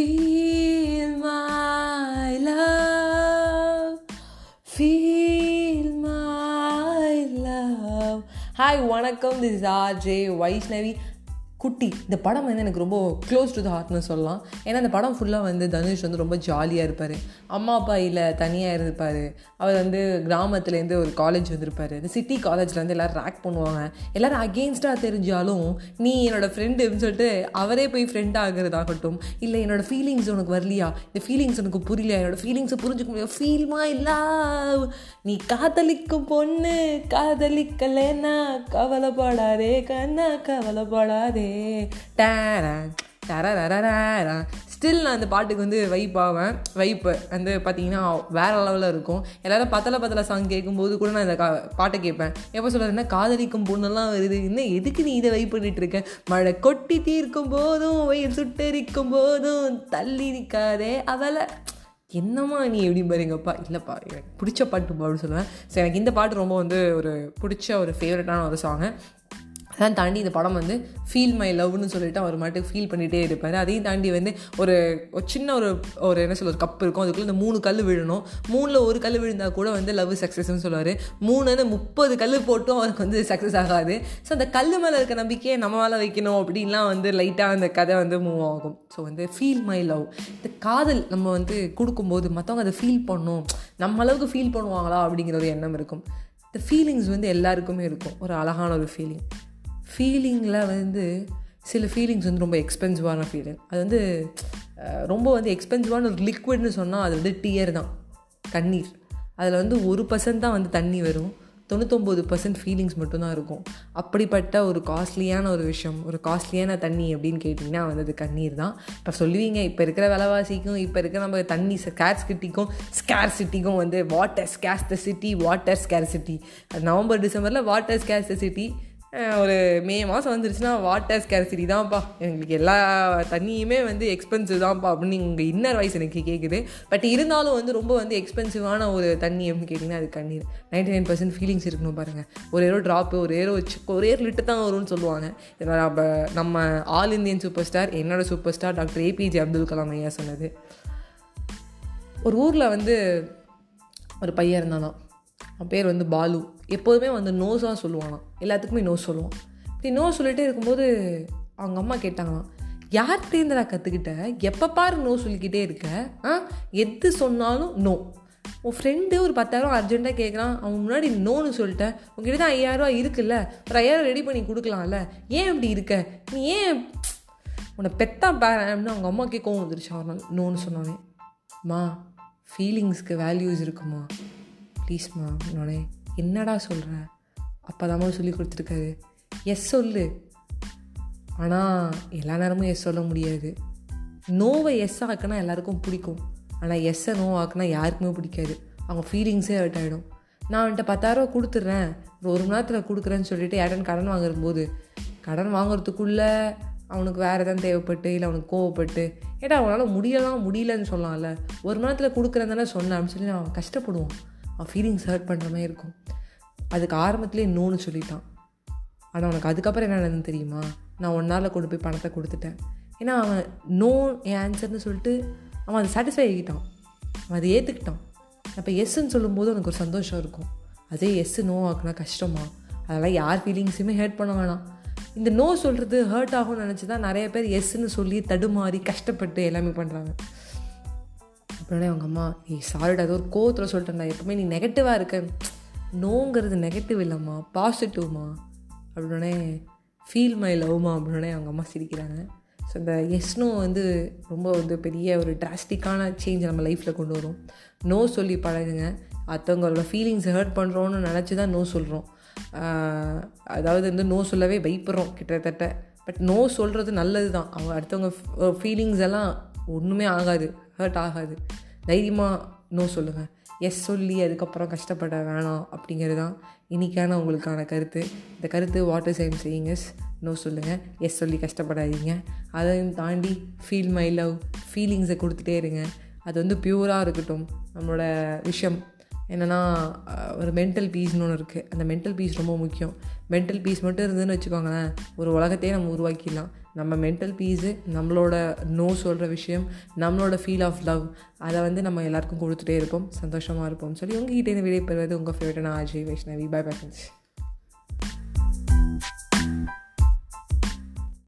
Feel my love. Feel my love. Hi, welcome. This is RJ Vaishnavi, குட்டி. இந்த படம் வந்து எனக்கு ரொம்ப க்ளோஸ் டு த ஹார்ட்னு சொல்லலாம். ஏன்னா இந்த படம் ஃபுல்லாக வந்து தனுஷ் வந்து ரொம்ப ஜாலியாக இருப்பார். அம்மா அப்பா இல்லை தனியாக இருப்பார் அவர் வந்து கிராமத்துலேருந்து ஒரு காலேஜ் வந்திருப்பார். இந்த சிட்டி காலேஜில் வந்து எல்லோரும் ரேக் பண்ணுவாங்க. எல்லோரும் அகெயின்ஸ்டாக தெரிஞ்சாலும் நீ என்னோடய ஃப்ரெண்டுன்னு சொல்லிட்டு அவரே போய் ஃப்ரெண்ட் ஆகிறதாகட்டும். இல்லை என்னோடய ஃபீலிங்ஸ் உனக்கு வரலையா? இந்த ஃபீலிங்ஸ் உனக்கு புரியலையா? என்னோடய ஃபீலிங்ஸை புரிஞ்சுக்க முடியும் ஃபீல்மா மை நீ காதலிக்கும் பொண்ணு காதலிக்கலைன்னா கவலைப்படாதே கண்ணா கவலைப்படாதே. ஸ்டில் நான் அந்த பாட்டுக்கு வந்து வைப் ஆவேன். வைப்பு வந்து பார்த்தீங்கன்னா வேற லெவலில் இருக்கும். எல்லோரும் பத்தல பத்தல சாங் கேட்கும்போது கூட நான் இந்த கா பாட்டை கேட்பேன். எப்போ சொல்கிறேன்னா காதலிக்கும் பொண்ணெல்லாம் வருது. இன்னும் எதுக்கு நீ இதை வைப் பண்ணிட்டு இருக்க? மழை கொட்டி தீர்க்கும் போதும் வெயில் சுட்டரிக்கும் போதும் தள்ளி நிற்காதே அவளை. என்னம்மா நீ எப்படி பாருங்கப்பா? இல்லைப்பா எனக்கு பிடிச்ச பாட்டு பாடுன்னு சொல்லுவேன். ஸோ எனக்கு இந்த பாட்டு ரொம்ப வந்து ஒரு பிடிச்ச ஒரு ஃபேவரட்டான ஒரு சாங்கு அதான் தாண்டி இந்த படம் வந்து ஃபீல் மை லவ்னு சொல்லிட்டு அவர் மாட்டுக்கு ஃபீல் பண்ணிகிட்டே இருப்பார். அதையும் தாண்டி வந்து ஒரு ஒரு சின்ன ஒரு ஒரு என்ன சொல்ல ஒரு கப் இருக்கும். அதுக்குள்ளே இந்த மூணு கல் விழணும். மூணில் ஒரு கல் விழுந்தால் கூட வந்து லவ் சக்ஸஸ்ன்னு சொல்லுவார். மூணு வந்து முப்பது கல் போட்டும் அவருக்கு வந்து சக்ஸஸ் ஆகாது. ஸோ அந்த கல் மேலே இருக்க நம்பிக்கையை நம்ம மேலே வைக்கணும் அப்படின்லாம் வந்து லைட்டாக அந்த கதை வந்து மூவ் ஆகும். ஸோ வந்து ஃபீல் மை லவ் இந்த காதல் நம்ம வந்து கொடுக்கும்போது மற்றவங்க அதை ஃபீல் பண்ணும். நம்ம அளவுக்கு ஃபீல் பண்ணுவாங்களா அப்படிங்கிற ஒரு எண்ணம் இருக்கும். இந்த ஃபீலிங்ஸ் வந்து எல்லாருக்குமே இருக்கும். ஒரு அழகான ஒரு ஃபீலிங் ஃபீலிங்கில் வந்து சில ஃபீலிங்ஸ் வந்து ரொம்ப எக்ஸ்பென்சிவான ஃபீலிங் அது வந்து ரொம்ப வந்து எக்ஸ்பென்சிவான ஒரு லிக்விட்னு சொன்னால் அது வந்து டியர் தான். தண்ணீர். அதில் வந்து ஒரு பர்சன்ட் தான் வந்து தண்ணி வரும். தொண்ணூத்தொம்பது பர்சன்ட் ஃபீலிங்ஸ் மட்டும்தான் இருக்கும். அப்படிப்பட்ட ஒரு காஸ்ட்லியான ஒரு விஷயம் ஒரு காஸ்ட்லியான தண்ணி அப்படின்னு கேட்டிங்கன்னா வந்து அது கண்ணீர் தான். இப்போ சொல்லுவீங்க இப்போ இருக்கிற விலைவாசிக்கும் இப்போ இருக்கிற நம்ம தண்ணி ஸ்கேர் சிட்டிக்கும் ஸ்கேர் சிட்டிக்கும் வந்து water scarce the city water scarcity November டிசம்பரில் வாட்டர் ஸ்கேஸ் த சிட்டி ஒரு மே மாதம் வந்துருச்சுன்னா வாட்டர் ஸ்கேர்சிட்டி தான்ப்பா. எங்களுக்கு எல்லா தண்ணியுமே வந்து எக்ஸ்பென்சிவ் தான்ப்பா அப்படின்னு உங்கள் இன்னர் வாய்ஸ் எனக்கு கேட்குது பட் இருந்தாலும் வந்து ரொம்ப வந்து எக்ஸ்பென்சிவான ஒரு தண்ணி அப்படின்னு கேட்டிங்கன்னா அது கண்ணீர். நைன்டி நைன் பர்சன்ட் ஃபீலிங்ஸ் இருக்கணும் பாருங்கள் ஒரு ஏரோ ட்ராப்பு ஒரு ஏரோ ஒரே லிட்டர் தான் வரும்னு சொல்லுவாங்க. நம்ம நம்ம ஆல் இந்தியன் சூப்பர் ஸ்டார் என்னோட super star doctor APJ Abdul Kalam ஐயா சொன்னது. ஒரு ஊரில் வந்து ஒரு பையன் இருந்தாலும் அவன் பேர் வந்து பாலு. எப்போதுமே வந்து நோஸாக சொல்லுவானாம். எல்லாத்துக்குமே நோஸ் சொல்லுவான். இப்படி நோ சொல்லிகிட்டே இருக்கும்போது அவங்க அம்மா கேட்டாங்களாம் யார்கிட்டேருந்தடா கற்றுக்கிட்ட எப்போ பாரு நோ சொல்லிக்கிட்டே இருக்க. ஆ? எது சொன்னாலும் நோ உன் ஃப்ரெண்டு ஒரு பத்தாயிரம் அர்ஜென்ட்டாக கேட்குறான் அவன் முன்னாடி நோன்னு சொல்லிட்டேன் உங்ககிட்ட தான் ஐயாயிரரூவா இருக்குல்ல. ஒரு ஐயாயிரம் ரெடி பண்ணி கொடுக்கலாம்ல. ஏன் இப்படி இருக்க? நீ ஏன் உன்னை பெத்தா பாரு அவங்க அம்மா கோவம் வந்துருச்சு. அவனால் நோன்னு சொன்னோன்னே மா ஃபீலிங்ஸ்க்கு வேல்யூஸ் இருக்குமா? ப்ளீஸ்மா உன்னோட என்னடா சொல்கிற அப்போ தான் சொல்லி கொடுத்துருக்காரு. எஸ் சொல்லு. ஆனால் எல்லா நேரமும் எஸ் சொல்ல முடியாது. நோவை எஸ் ஆக்குனா எல்லாருக்கும் பிடிக்கும். ஆனால் எஸ்ஸை நோ ஆக்குனா யாருக்குமே பிடிக்காது. அவங்க ஃபீலிங்ஸே ஹர்ட் ஆகிடும் நான் அவன்கிட்ட பத்தாயிரரூவா கொடுத்துட்றேன். ஒரு மணி நேரத்தில் கொடுக்குறேன்னு சொல்லிட்டு யாரும் கடன் வாங்கும்போது கடன் வாங்குறதுக்குள்ளே அவனுக்கு வேறு எதாவது தேவைப்பட்டு இல்லை அவனுக்கு கோவப்பட்டு ஏட்டா அவனால் முடியலாம் முடியலன்னு சொல்லலாம்ல ஒரு மணி நேரத்தில் கொடுக்குறேன் தானே சொன்னேன் அப்படின்னு சொல்லி அவன் கஷ்டப்படுவான். அவன் ஃபீலிங்ஸ் ஹர்ட் பண்ணுற மாதிரி இருக்கும். அதுக்கு ஆரம்பத்துலேயே நோன்னு சொல்லிட்டான். ஆனால் உனக்கு அதுக்கப்புறம் என்ன நடந்து தெரியுமா? நான் ஒன்றால் கொண்டு போய் பணத்தை கொடுத்துட்டேன். ஏன்னா அவன் நோ என் ஆன்சர்னு சொல்லிட்டு அவன் அதை சாட்டிஸ்ஃபை ஆகிட்டான். அவன் அதை ஏற்றுக்கிட்டான் அப்போ எஸ்ன்னு சொல்லும்போது உனக்கு ஒரு சந்தோஷம் இருக்கும். அதே எஸ்ஸு நோ ஆக்குனா கஷ்டமா? அதெல்லாம் யார் ஃபீலிங்ஸுமே ஹர்ட் பண்ண வேணாம். இந்த நோ சொல்கிறது ஹர்ட் ஆகும்னு நினச்சி தான் நிறைய பேர் எஸ்ன்னு சொல்லி தடுமாறி கஷ்டப்பட்டு எல்லாமே பண்ணுறாங்க அப்படின்னே அவங்க அம்மா நீ சாரிடா ஏதோ ஒரு கோவத்தில் சொல்லிட்டேன்டா எப்பவுமே நீ நெகட்டிவாக இருக்க. நோங்கிறது நெகட்டிவ் இல்லைம்மா பாசிட்டிவ்மா அப்படின்னே ஃபீல் மை? லவ்மா அப்படின்னே அவங்க அம்மா சிரிக்கிறாங்க. ஸோ இந்த எஸ்னோ வந்து ரொம்ப வந்து பெரிய ஒரு டிராஸ்டிக்கான சேஞ்ச் நம்ம லைஃப்பில் கொண்டு வரும். நோ சொல்லி பழகுங்க. அத்தவங்களோட ஃபீலிங்ஸை ஹர்ட் பண்ணுறோன்னு நினச்சி தான் நோ சொல்கிறோம் அதாவது வந்து நோ சொல்லவே பயப்படுறோம் கிட்டத்தட்ட. பட் நோ சொல்கிறது நல்லது தான் அவங்க அடுத்தவங்க ஃபீலிங்ஸ் எல்லாம் ஒன்றுமே ஆகாது. ஹர்ட் ஆகாது. தைரியமாக நோ சொல்லுங்கள் எஸ் சொல்லி அதுக்கப்புறம் கஷ்டப்பட வேணாம் அப்படிங்கிறது தான் இன்றைக்கான உங்களுக்கான கருத்து. இந்த கருத்து வாட்டர் சைம் செய்யுங்க நோ சொல்லுங்கள் எஸ் சொல்லி கஷ்டப்படாதீங்க. அதையும் தாண்டி ஃபீல் மை லவ் ஃபீலிங்ஸை கொடுத்துட்டே இருங்க. அது வந்து பியூராக இருக்கட்டும். நம்மளோட விஷயம். என்னென்னா ஒரு மென்டல் பீஸ்னு ஒன்று இருக்குது அந்த மென்டல் பீஸ் ரொம்ப முக்கியம். மென்டல் பீஸ் மட்டும் இருந்ததுன்னு வச்சுக்கோங்களேன் ஒரு உலகத்தையே நம்ம உருவாக்கிடலாம். நம்ம மென்டல் பீஸு நம்மளோட நோ சொல்கிற விஷயம் நம்மளோட ஃபீல் ஆஃப் லவ் அதை வந்து நம்ம எல்லாருக்கும் கொடுத்துட்டே இருப்போம். சந்தோஷமாக இருப்போம் சொல்லி உங்ககிட்டேருந்து விடைபெறுவது உங்கள் ஃபேவரட்டான Ajay Vaishnavi. Bye bye friends